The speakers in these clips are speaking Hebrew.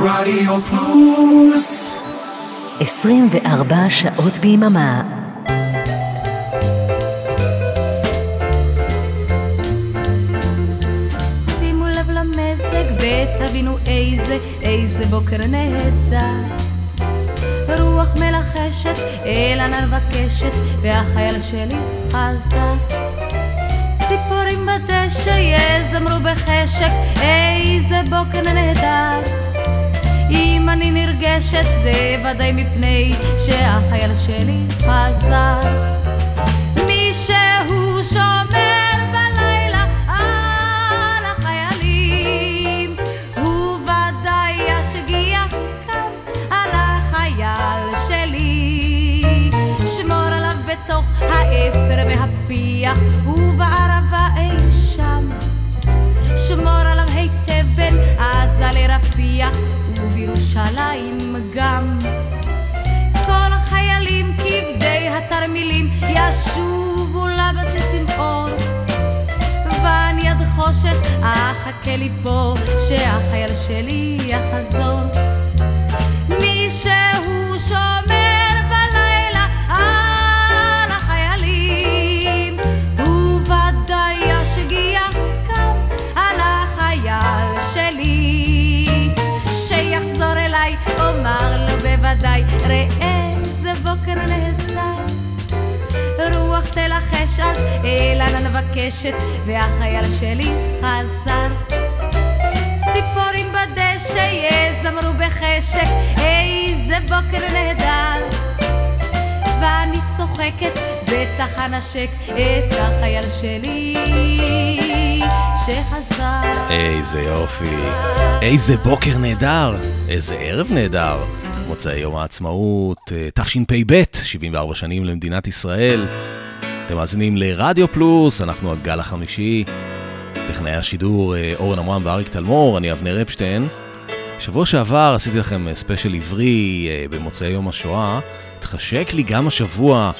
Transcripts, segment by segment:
רדיו פלוס 24 שעות ביממה. שימו לב למזג ותבינו איזה, איזה בוקר נהדר. רוח מלחשת, אל ענן מבקשת, והחייל שלי חזר. ציפורים בדשא יזמרו בחשק, איזה בוקר נהדר. אם אני נרגשת זה ודאי מפני שהחייל שלי חזר. מישהו שומר בלילה על החיילים, הוא ודאי ישגיח כאן על החייל שלי. שמור עליו בתוך האפר והפיח ובערבה אי שם. שמור עליו היטב בין עזה לרפיח ובירושלים גם. כל החיילים כבדי התרמילים ישובו לבסיס עם אור. ואני עד חושך אחכה לי פה שהחייל שלי יחזור. ראה איזה בוקר נהדר. רוח תלחש אז, אילנה מבקשת, והחייל שלי חזר. ציפורים בדשא יזמרו בחשק, איזה בוקר נהדר. ואני צוחקת, בטח אנשק את החייל שלי שחזר. איזה יופי, איזה בוקר נהדר, איזה ערב נהדר. מוצאי יום העצמאות, אה, תשפ"ב, 74 שנים למדינת ישראל. אתם מאזינים לרדיו פלוס, אנחנו הגל החמישי. טכנאי השידור אה, אורן עמרם ואריק תלמור, אני אבנר אפשטיין. שבוע שעבר עשיתי לכם ספיישל עברי אה, במוצאי יום השואה. התחשק לי גם השבוע,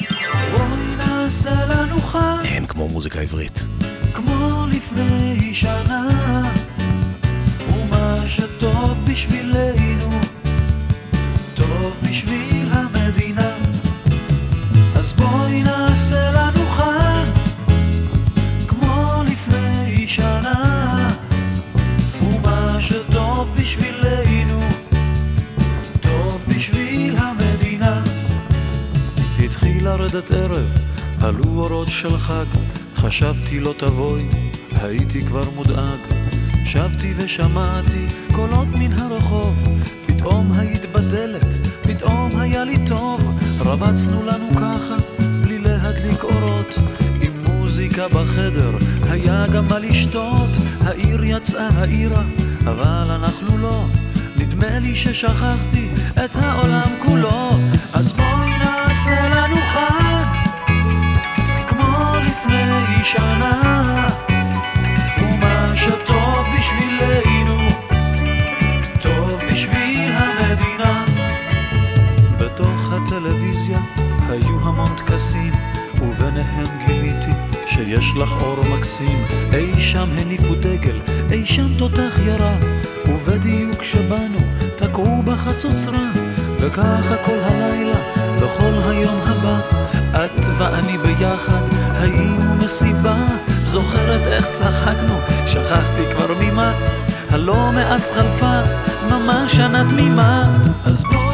אין כמו מוזיקה עברית. כמו לפני שנה ומה שטוב בשבילנו לרדת ערב, עלו אורות של חג, חשבתי לא תבואי, הייתי כבר מודאג. שבתי ושמעתי קולות מן הרחוב, פתאום היית בדלת, פתאום היה לי טוב, רבצנו לנו ככה, בלי להדליק אורות, עם מוזיקה בחדר, היה גם מה לשתות, העיר יצאה העירה, אבל אנחנו לא, נדמה לי ששכחתי את העולם כולו, אז בואי נעשה לנו שנה, ומה שטוב בשבילנו, טוב בשביל המדינה. בתוך הטלוויזיה היו המון טקסים, וביניהם גיליתי שיש לך אור מקסים. אי שם הניפו דגל, אי שם תותח ירה, ובדיוק כשבאנו תקעו בחצוצרה, וככה כל הלילה, וכל היום הבא, את ואני ביחד היינו מסיבה. זוכרת איך צחקנו, שכחתי כבר ממה, הלא מאז חלפה ממש שנה תמימה. אז בואי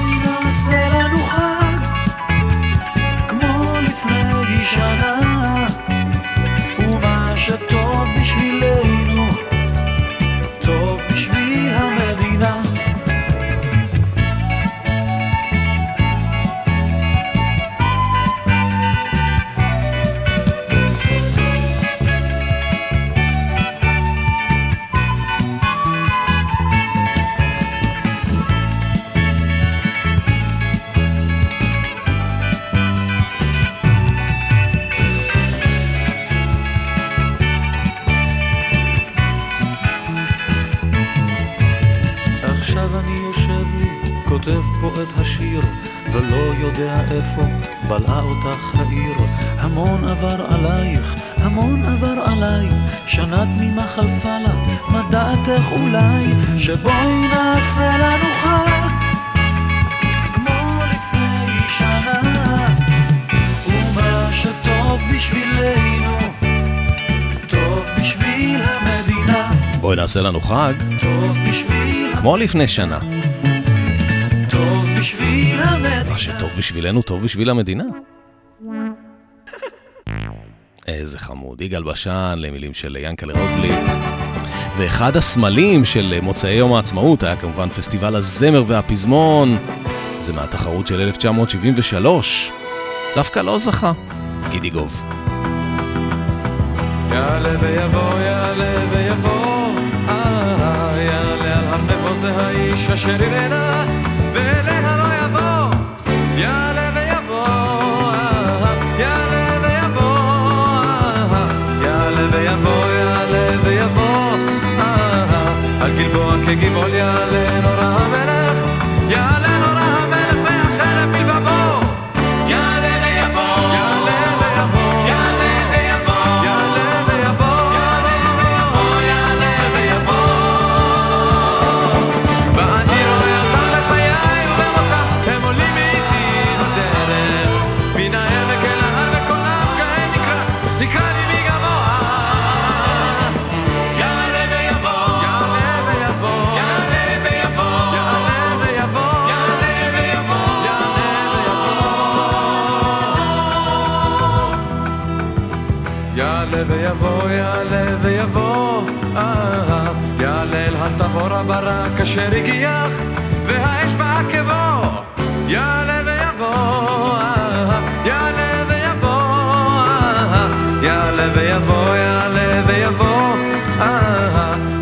נעשה לנו חג, כמו לפני שנה. מה שטוב בשבילנו, טוב בשביל המדינה. איזה חמוד. יגאל בשן למילים של ינקלה רוטבליט. ואחד הסמלים של מוצאי יום העצמאות היה כמובן פסטיבל הזמר והפזמון. זה מהתחרות של 1973. דווקא לא זכה. גידי גוב. יעלה ויבוא, יעלה ויבוא, זה האיש אשר יראנה, ואליה לא יבוא. יעלה ויבוא, יעלה ויבוא, יעלה ויבוא, יעלה ויבוא, על גלבוע כגבעול יעלה הברק אשר הגיח, והאש בעקבו. יעלה ויבוא, יעלה ויבוא, יעלה ויבוא, יעלה ויבוא,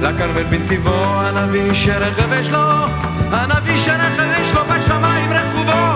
לכרמל בנתיבו, הנביא שרכב יש לו, הנביא שרכב יש לו בשמיים רכובו.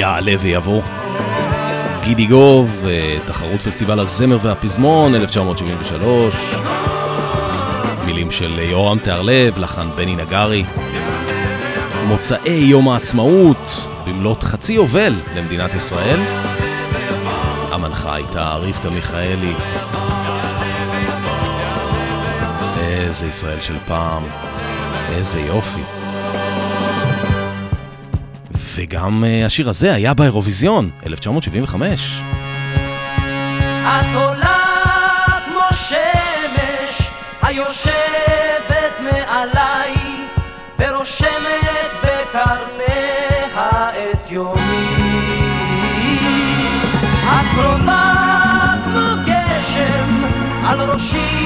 יעלה ויבוא. גידי גוב, אה, תחרות פסטיבל הזמר והפזמון, 1973. מילים של יורם תיארלב, לחן בני נגרי. מוצאי יום העצמאות, במלאת חצי יובל למדינת ישראל. המנחה הייתה רבקה מיכאלי. איזה ישראל של פעם, איזה יופי. וגם אה, השיר הזה היה באירוויזיון, 1975. את עולה כמו שמש היושבת מעליי ורושמת בקרניה את יומי. את קרובה כמו גשם על ראשי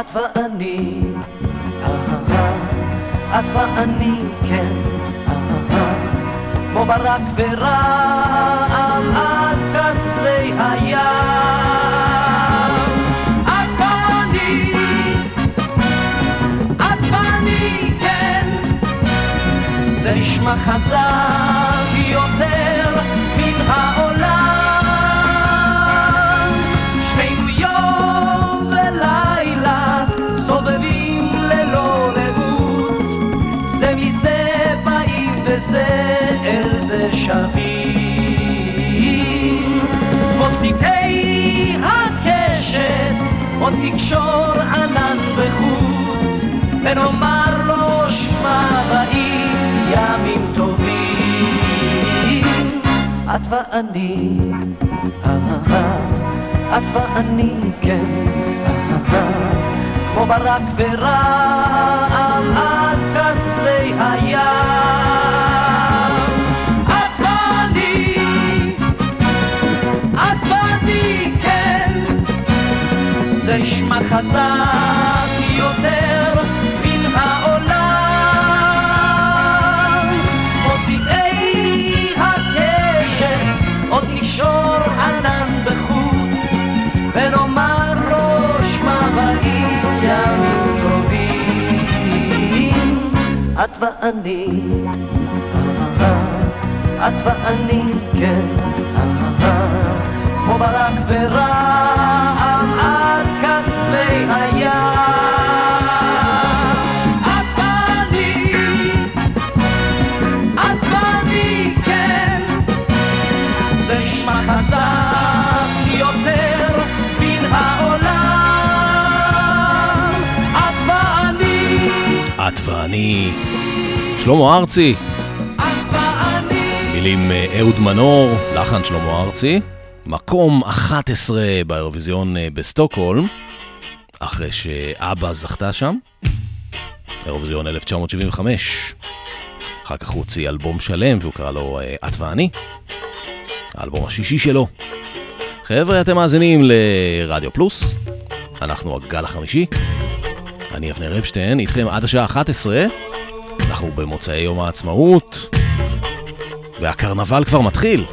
את ואני, את ואני, כן, כמו ברק ורעם עד קצרי הים. את ואני, את ואני, כן, זה נשמע חזק יותר מן העולם. וזה אל זה שבים. כמו צבעי הקשת עוד נקשור ענן בחוט, ונאמר לו שמע באים ימים טובים. את ואני, את ואני, כן, כמו ברק ורעם נשמע חזק יותר מן העולם. מוציאי הקשת עוד נקשור ענן בחוט, ונאמר לו שמע באים ימים טובים. את ואני, את ואני, כן, כמו ברק ורק. את ואני. שלמה ארצי. מילים אה, אהוד מנור, לחן שלמה ארצי. מקום 11 באירוויזיון אה, בסטוקהולם, אחרי שאבא זכתה שם. אירוויזיון 1975. אחר כך הוא הוציא אלבום שלם והוא קרא לו אה, את ואני. האלבום השישי שלו. חבר'ה, אתם מאזינים לרדיו פלוס, אנחנו הגל החמישי. אני אבנר אפשטיין, איתכם עד השעה 11. אנחנו במוצאי יום העצמאות, והקרנבל כבר מתחיל.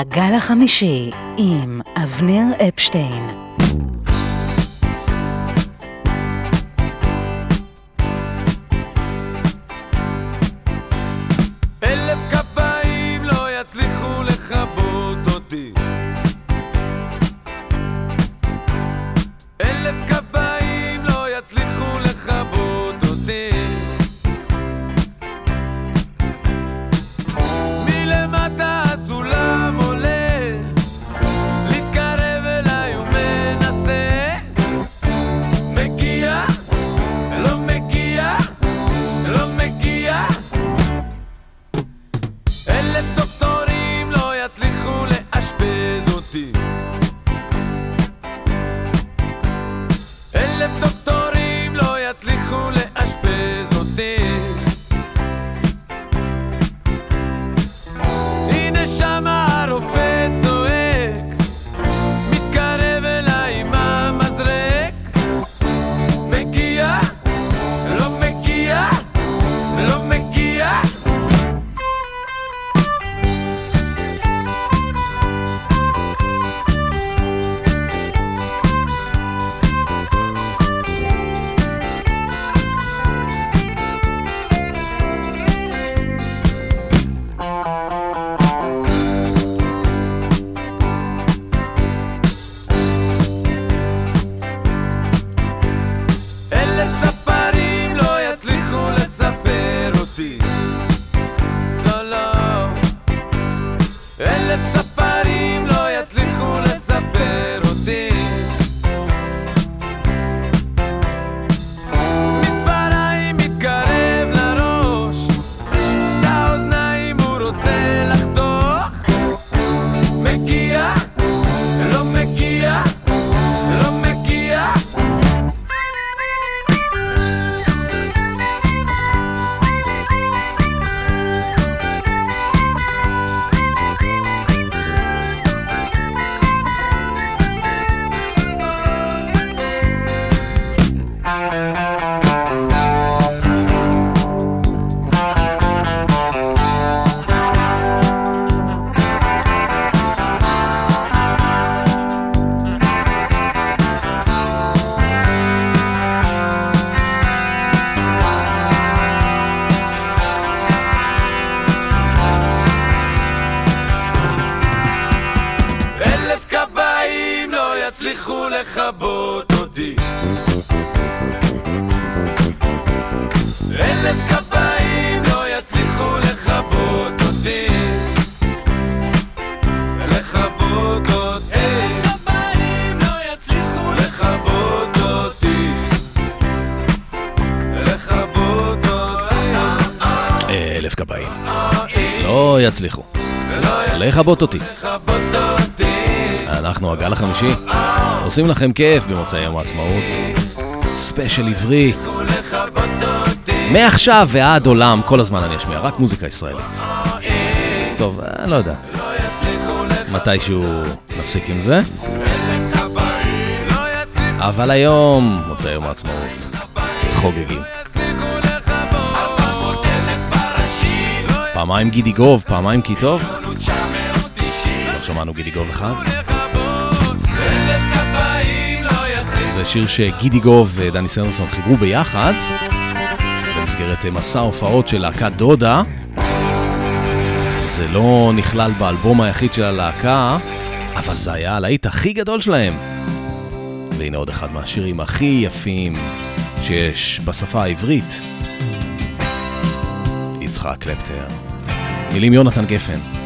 הגל החמישי עם אבנר אפשטיין. לכבות אותי. אנחנו הגל החמישי. עושים לכם כיף במוצאי יום העצמאות. ספיישל עברי. מעכשיו ועד עולם, כל הזמן אני אשמיע רק מוזיקה ישראלית. טוב, אני לא יודע. מתישהו נפסיק עם זה. אבל היום, מוצאי יום העצמאות, חוגגים. פעמיים גידי גוב, פעמיים כי טוב. לא שמענו גידי גוב אחד. זה שיר שגידי גוב ודני סנדרסון חיברו ביחד, במסגרת אה, מסע הופעות של להקת דודה. זה לא נכלל באלבום היחיד של הלהקה, אבל זה היה הלהיט הכי גדול שלהם. והנה עוד אחד מהשירים הכי יפים שיש בשפה העברית. יצחק קלפטר. מילים יונתן גפן.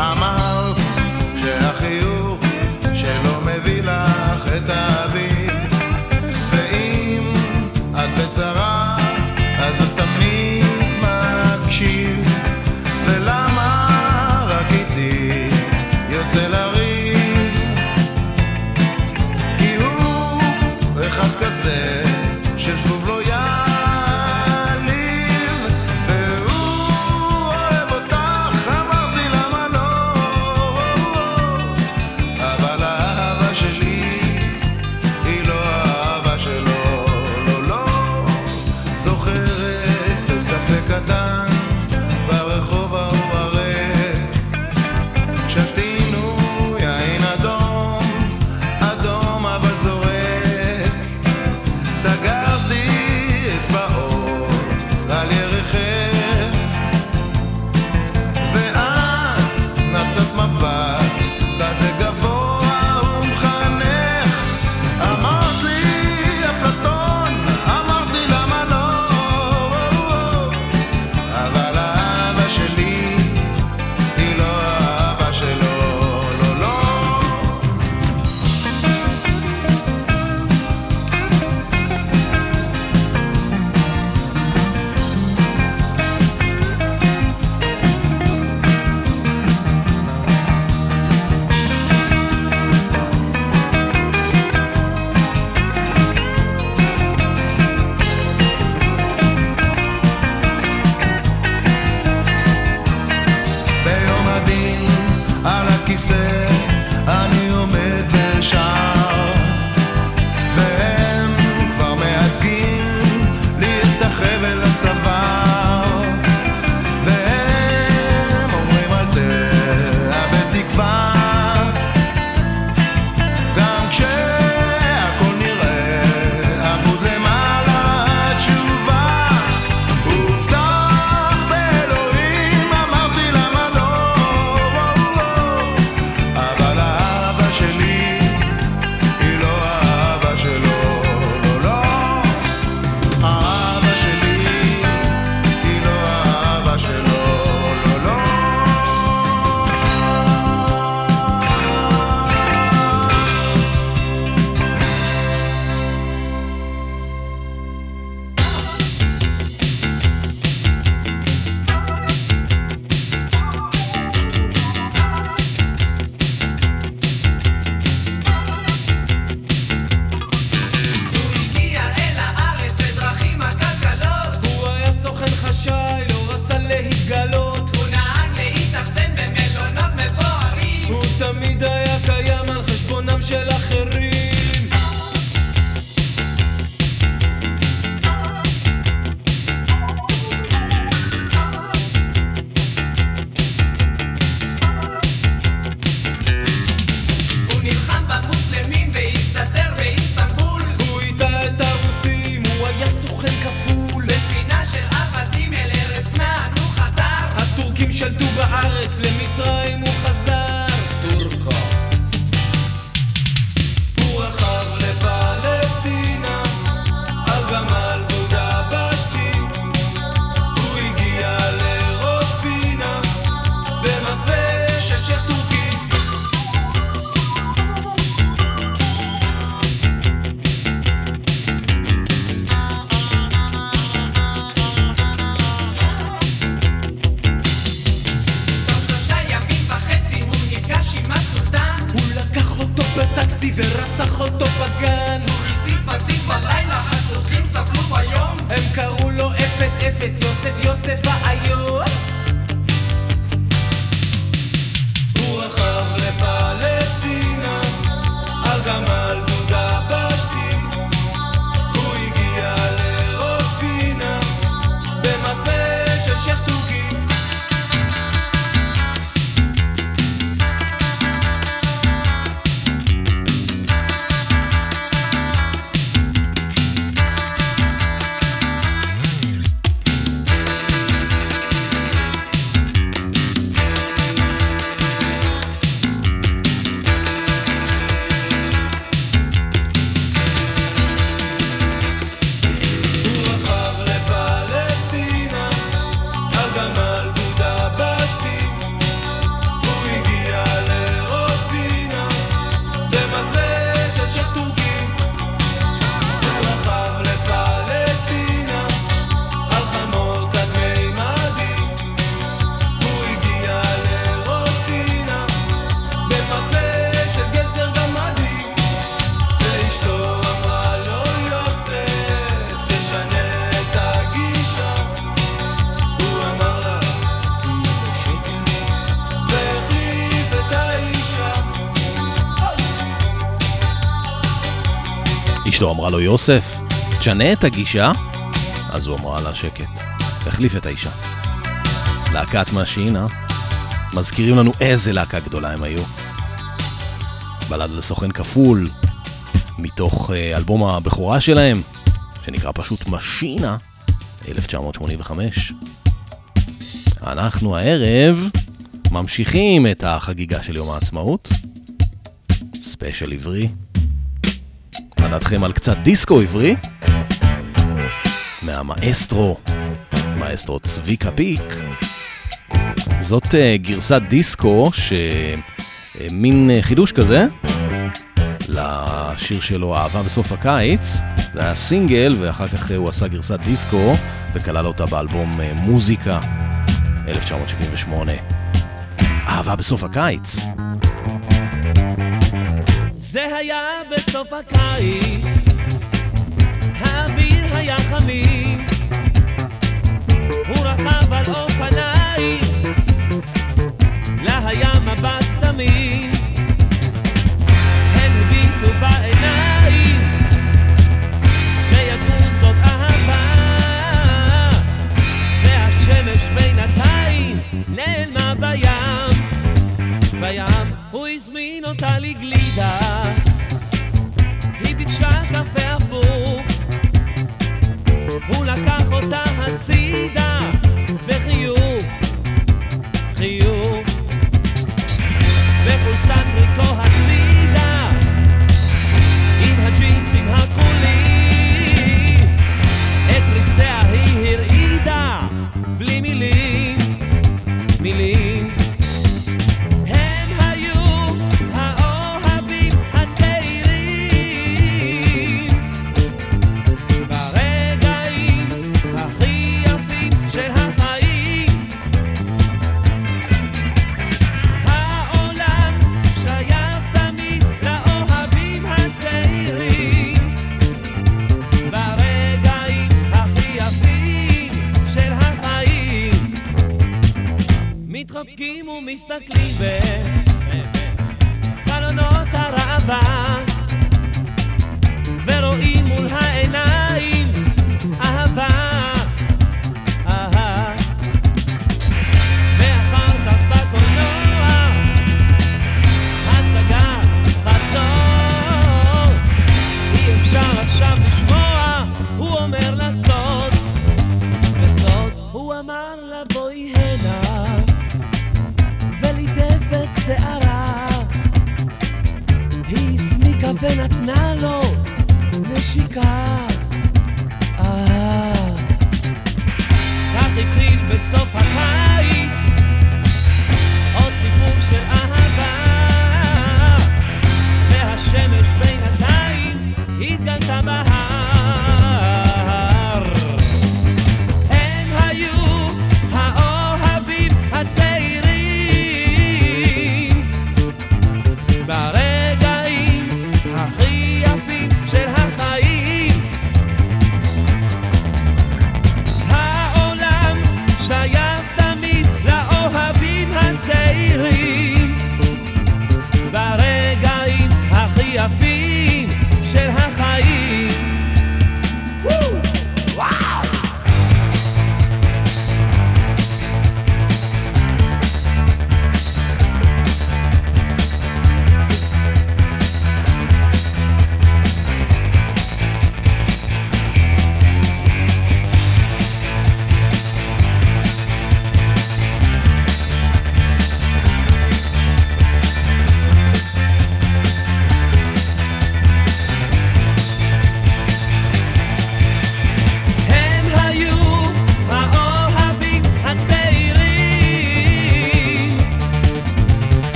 I'm a לו, יוסף, תשנה את הגישה. אז הוא אמרה לה, שקט, תחליף את האישה. להקת משינה, מזכירים לנו איזה להקה גדולה הם היו. בלד לסוכן כפול, מתוך אה, אלבום הבכורה שלהם, שנקרא פשוט משינה, 1985. אנחנו הערב ממשיכים את החגיגה של יום העצמאות. special עברי. מה דעתכם על קצת דיסקו עברי? מהמאסטרו, מאסטרו צביקה פיק. זאת uh, גרסת דיסקו שמין uh, חידוש כזה לשיר שלו אהבה בסוף הקיץ. זה היה סינגל ואחר כך uh, הוא עשה גרסת דיסקו וכלל אותה באלבום מוזיקה 1978. אהבה בסוף הקיץ. זה היה בסוף הקיץ, האוויר היה חמים, הוא רכב על אופניים, לה היה מבט תמים, הן הביטו בעיניים,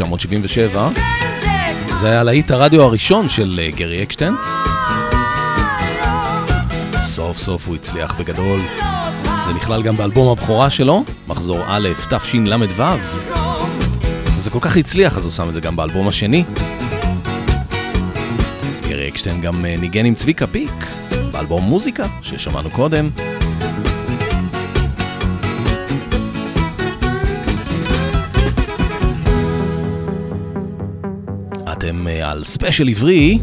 1977. זה היה להיט הרדיו הראשון של אה, גרי אקשטיין. סוף סוף הוא הצליח בגדול. זה נכלל גם באלבום הבכורה שלו, מחזור א', תשל"ו. זה כל כך הצליח, אז הוא שם את זה גם באלבום השני. גרי אקשטיין גם אה, ניגן עם צביקה פיק, באלבום מוזיקה ששמענו קודם. על ספיישל עברי,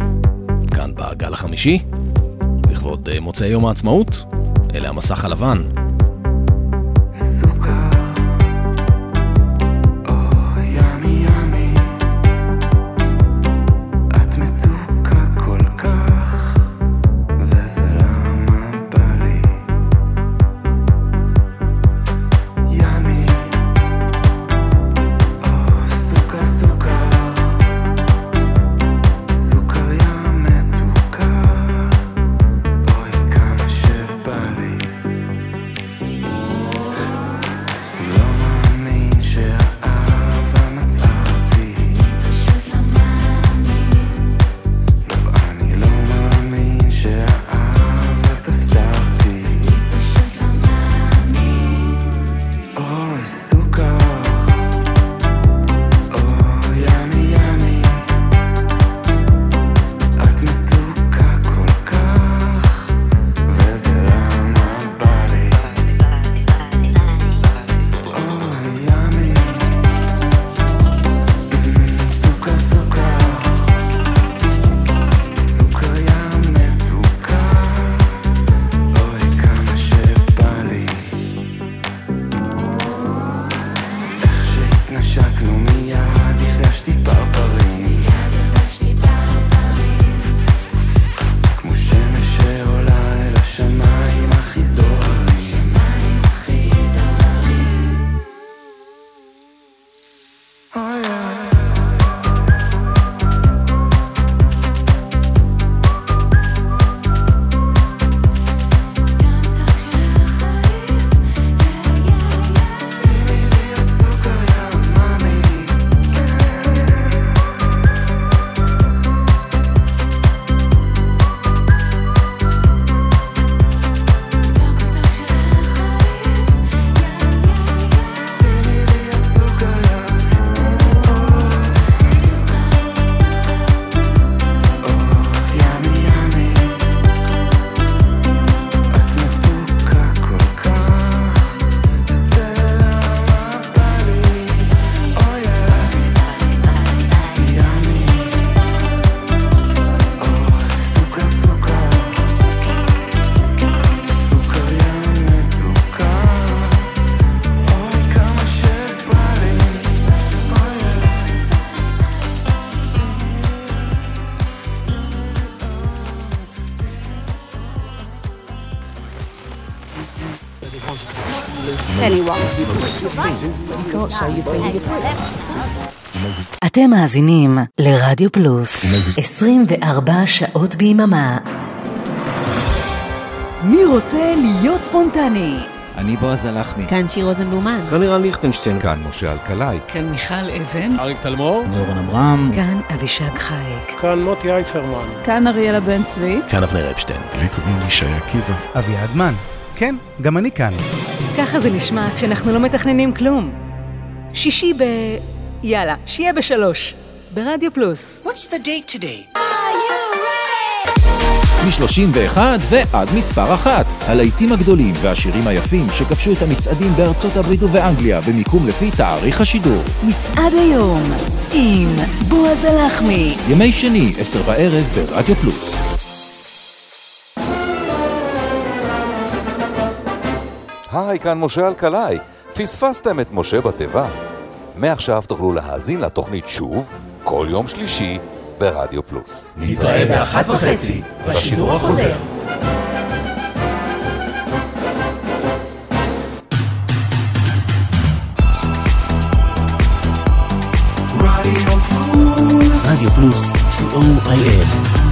כאן בגל החמישי, לכבוד אה, מוצאי יום העצמאות, אלה המסך הלבן. מאזינים לרדיו פלוס 24 שעות ביממה. מי רוצה להיות ספונטני? אני בועז הלחמי. כאן שיר רוזנבלומן. כאן נירן ליכטנשטיין. כאן משה אלקלעי. כאן מיכל אבן. אריק תלמור. נורן עמרם. כאן אבישג חייק. כאן מוטי אייפרמן. כאן אריאלה בן צבי. כאן אבנר אפשטיין. לי קוראים ישי עקיבא. אביעד מן. כן, גם אני כאן. ככה זה נשמע כשאנחנו לא מתכננים כלום. שישי ב... יאללה, שיהיה בשלוש, ברדיו פלוס. What's the date today? מ-31 ועד מספר אחת. הלהיטים הגדולים והשירים היפים שכבשו את המצעדים בארצות הברית ובאנגליה במיקום לפי תאריך השידור. מצעד היום עם בועז הלחמי. ימי שני, עשר בערב ברדיו פלוס. היי, כאן משה אלקלעי. פספסתם את משה בתיבה? מעכשיו תוכלו להאזין לתוכנית שוב, כל יום שלישי, ברדיו פלוס. נתראה באחת וחצי, בשידור החוזר. רדיו פלוס, co.il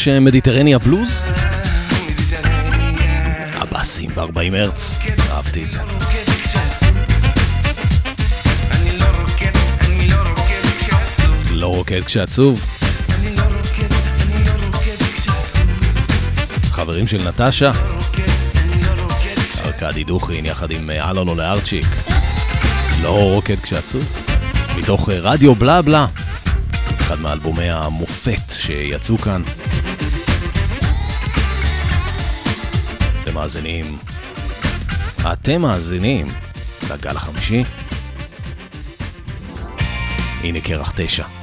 יש מדיטרניה בלוז. הבאסים ב-40 מרץ, אהבתי את זה. לא רוקד כשעצוב. חברים של נטשה, ארכדי דוכין יחד עם אה, אללו לארצ'יק. לא רוקד כשעצוב. מתוך אה, רדיו בלה בלה, אחד מאלבומי המופת שיצאו כאן. מאזינים. אתם מאזינים לגל החמישי. הנה קרח תשע.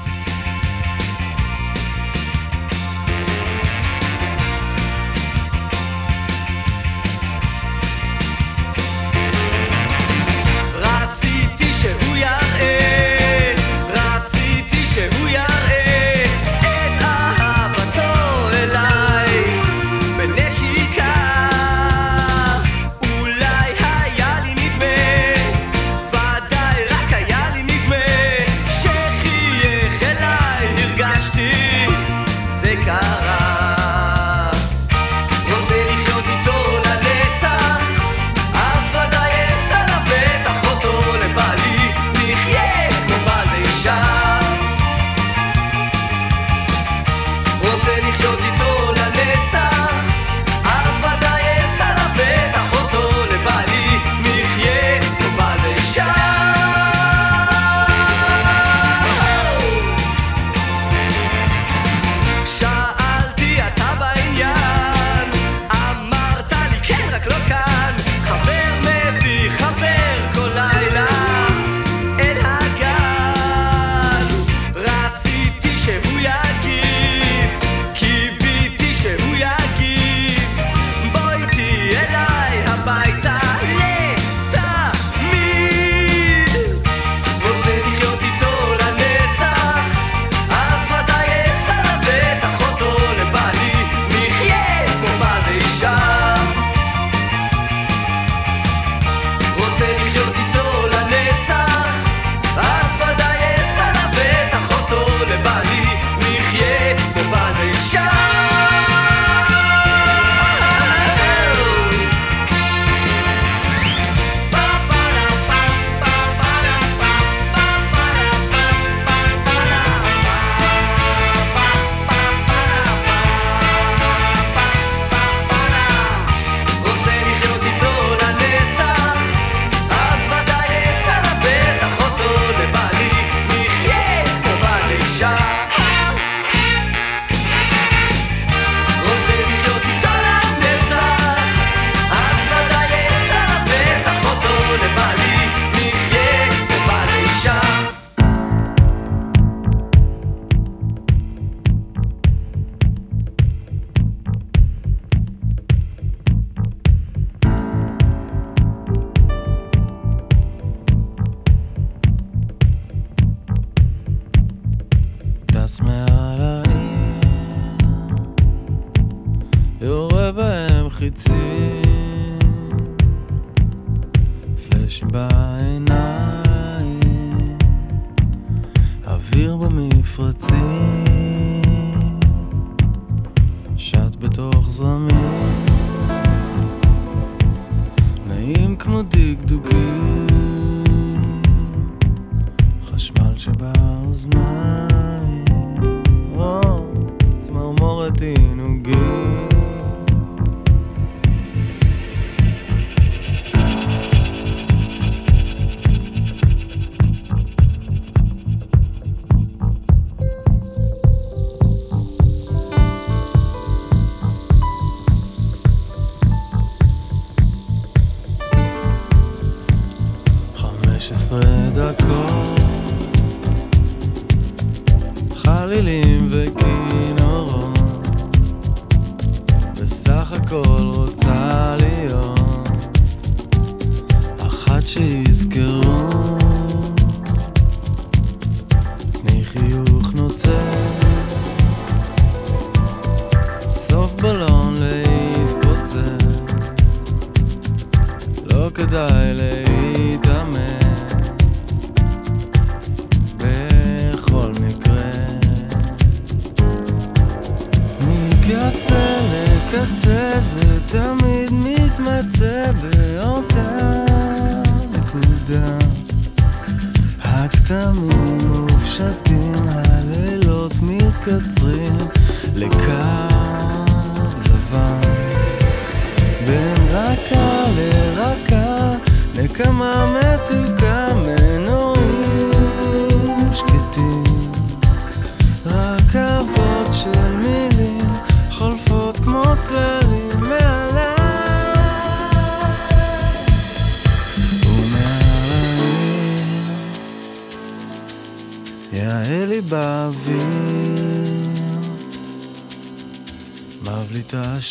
There's a diamond.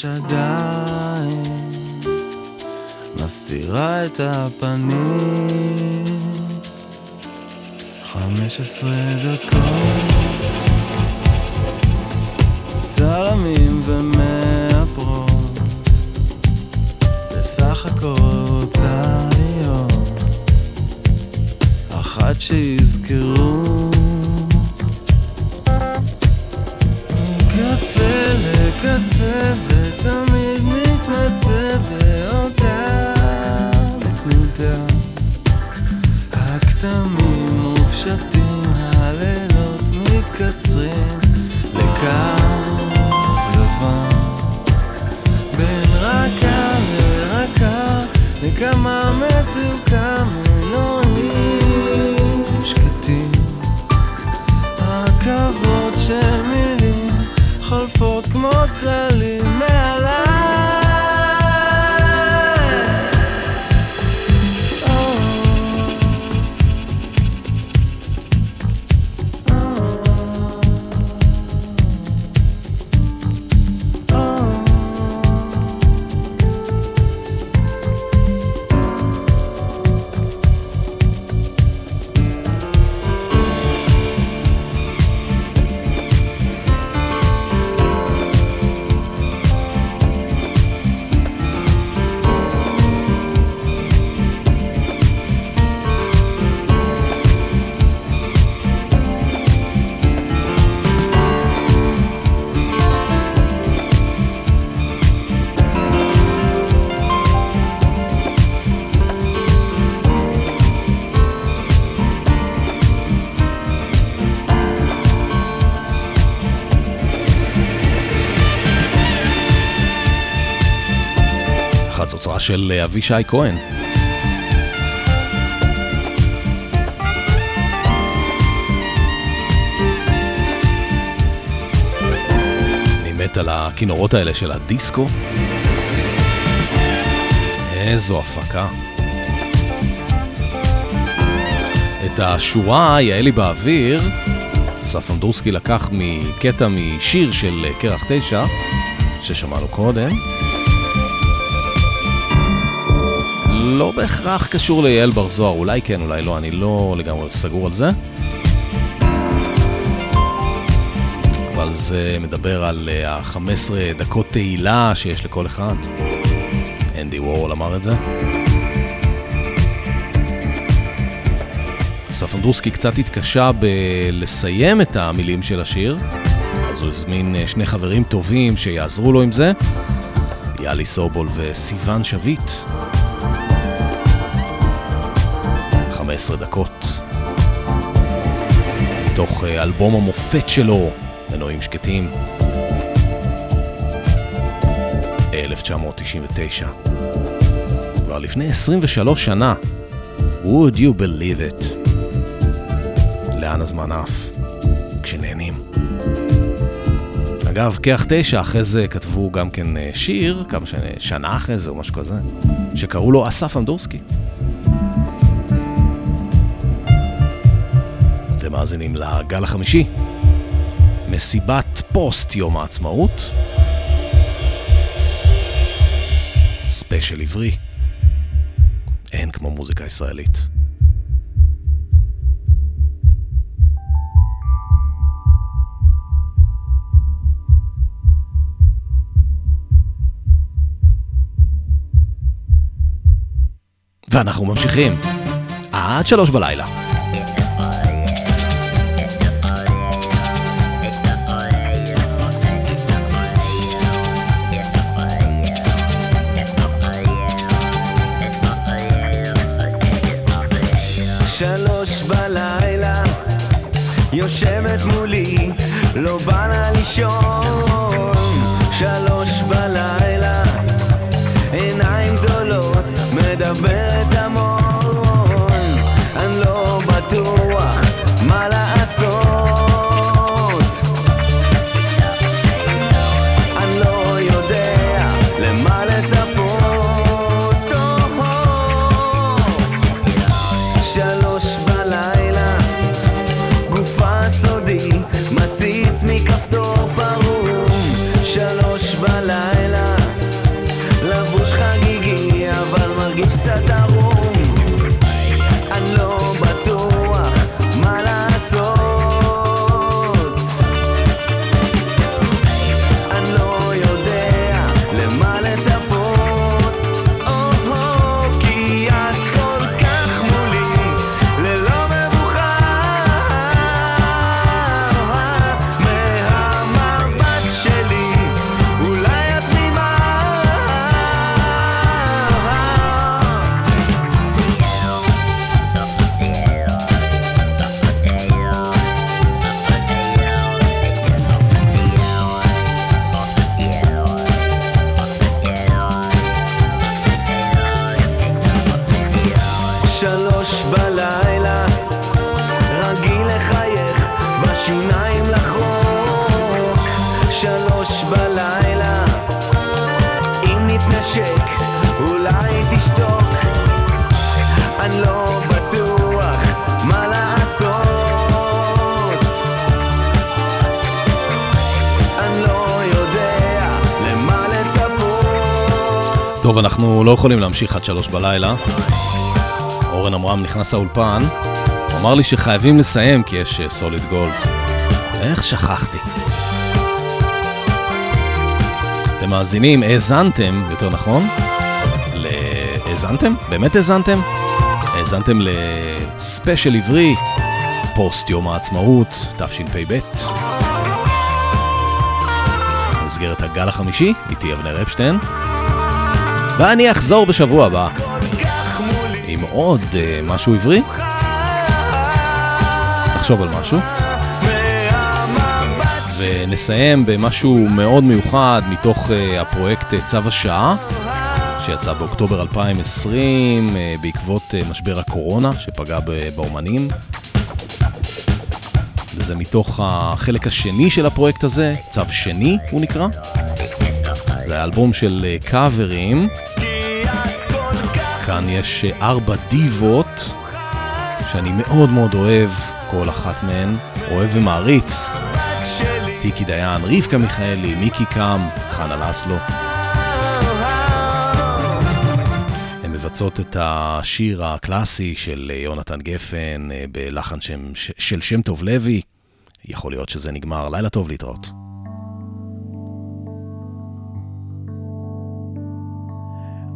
מבליטה שדיים מסתירה את הפנים. חמש עשרה דקות של אבישי כהן. אני מת על הכינורות האלה של הדיסקו. איזו הפקה. את השורה יעלי באוויר, אסף אמדורסקי לקח מקטע משיר של קרח תשע, ששמענו קודם. לא בהכרח קשור ליעל בר זוהר, אולי כן, אולי לא, אני לא לגמרי סגור על זה. אבל זה מדבר על ה-15 דקות תהילה שיש לכל אחד. אנדי וורול אמר את זה. אסף אנדרוסקי קצת התקשה בלסיים את המילים של השיר, אז הוא הזמין אה, שני חברים טובים שיעזרו לו עם זה, יאלי סובול וסיון שביט. 15 דקות. מתוך אה, אלבום המופת שלו, מנועים שקטים. 1999. כבר לפני 23 שנה. would you believe it? לאן הזמן עף? כשנהנים. אגב, כח תשע, אחרי זה כתבו גם כן אה, שיר, כמה שנה, שנה אחרי זה או משהו כזה, שקראו לו אסף אמדורסקי. מאזינים לגל החמישי, מסיבת פוסט יום העצמאות, special עברי, אין כמו מוזיקה ישראלית. ואנחנו ממשיכים עד שלוש בלילה. יושבת מולי, לא בא לה לישון. שלוש בלילה, עיניים גדולות, מדברת המון. אנחנו לא יכולים להמשיך עד שלוש בלילה. אורן עמרם נכנס לאולפן, הוא אמר לי שחייבים לסיים כי יש סוליד גולד. איך שכחתי. אתם מאזינים, האזנתם, יותר נכון. האזנתם? באמת האזנתם? האזנתם לספיישל עברי, פוסט יום העצמאות, תשפ"ב. במסגרת הגל החמישי, איתי אבנר אפשטיין. ואני אחזור בשבוע הבא עם עוד uh, משהו עברי. תחשוב על משהו. ונסיים במשהו מאוד מיוחד מתוך uh, הפרויקט uh, צו השעה, שיצא באוקטובר 2020 uh, בעקבות uh, משבר הקורונה שפגע באומנים. וזה מתוך החלק השני של הפרויקט הזה, צו שני הוא נקרא. זה האלבום של uh, קאברים. כאן יש אה, ארבע דיבות שאני מאוד מאוד אוהב, כל אחת מהן, אוהב ומעריץ. טיקי דיין, רבקה מיכאלי, מיקי קם, חנה לסלו. הן מבצעות את השיר הקלאסי של אה, יונתן גפן אה, בלחן שם, של שם טוב לוי. יכול להיות שזה נגמר. לילה טוב להתראות.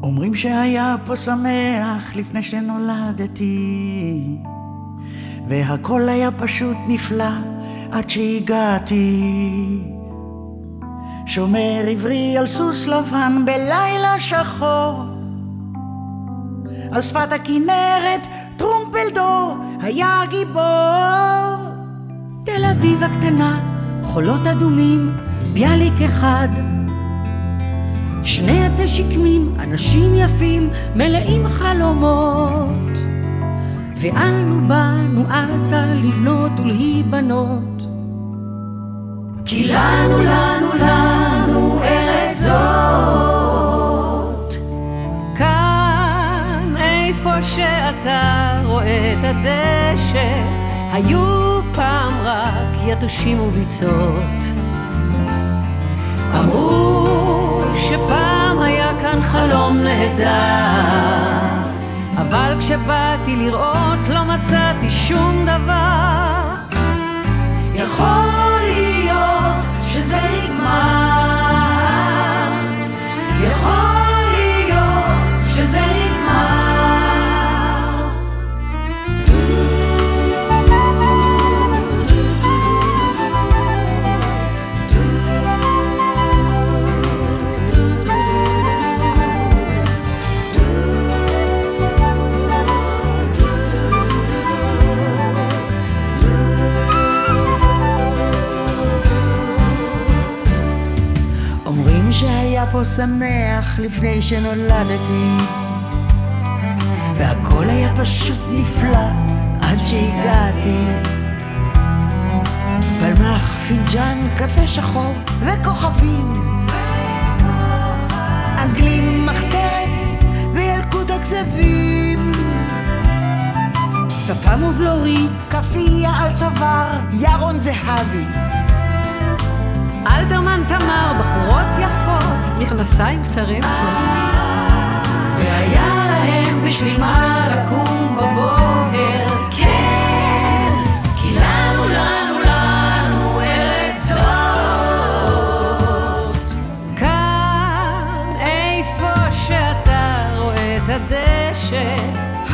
אומרים שהיה פה שמח לפני שנולדתי, והכל היה פשוט נפלא עד שהגעתי. שומר עברי על סוס לבן בלילה שחור, על שפת הכנרת טרומפלדור היה גיבור. תל אביב הקטנה, חולות אדומים, ביאליק אחד. שני עצי שקמים, אנשים יפים, מלאים חלומות. ואנו באנו ארצה לבנות ולהיבנות. כי לנו, לנו, לנו ארץ זאת. כאן, איפה שאתה רואה את הדשא, היו פעם רק יתושים וביצות. אמרו שפעם היה כאן חלום נהדר, אבל כשבאתי לראות לא מצאתי שום דבר. יכול להיות שזה נגמר, פה שמח לפני שנולדתי. והכל היה פשוט נפלא עד שהגעתי. פלמח, פינג'אן, קפה שחור וכוכבים. אנגלים, מחתרת וילקוט הכזבים שפם ובלורית, כאפיה על צוואר, ירון זהבי אלתרמן תמר, בחורות יפות, מכנסיים קצרים. והיה להם בשביל מה לקום בבוקר, כן, כי לנו, לנו, לנו ארץ זאת. כאן, איפה שאתה רואה את הדשא,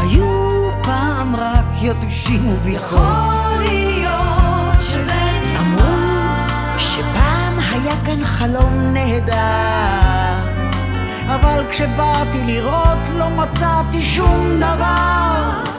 היו פעם רק יתושים וביכול. יכול להיות כאן חלום נהדר, אבל כשבאתי לראות לא מצאתי שום דבר.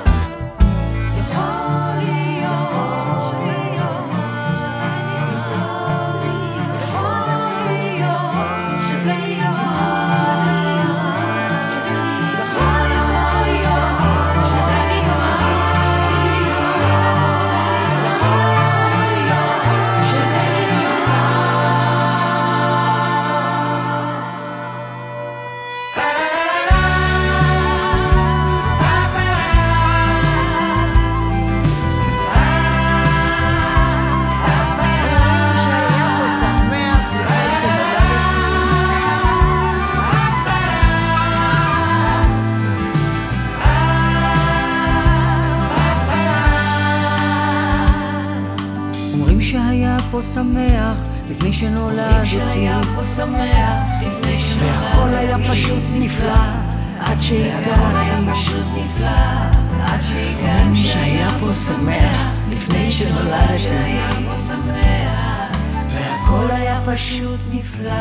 פה שמח לפני שנולדתי, שהיה פה שמח לפני והכל היה פשוט נפלא עד שהגעתי. פשוט נפלא עד אומרים שהיה פה שמח לפני שנולדתי, שהיה פה שמח והכל היה פשוט נפלא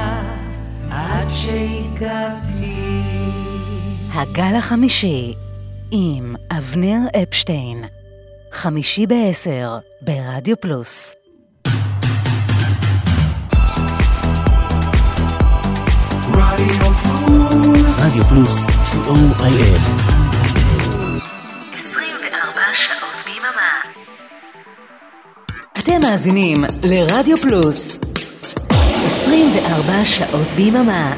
עד שהגעתי. הגל החמישי עם אבנר אפשטיין, חמישי בעשר ברדיו פלוס. רדיו פלוס, co.il. 24 שעות ביממה. אתם מאזינים לרדיו פלוס. 24 שעות ביממה.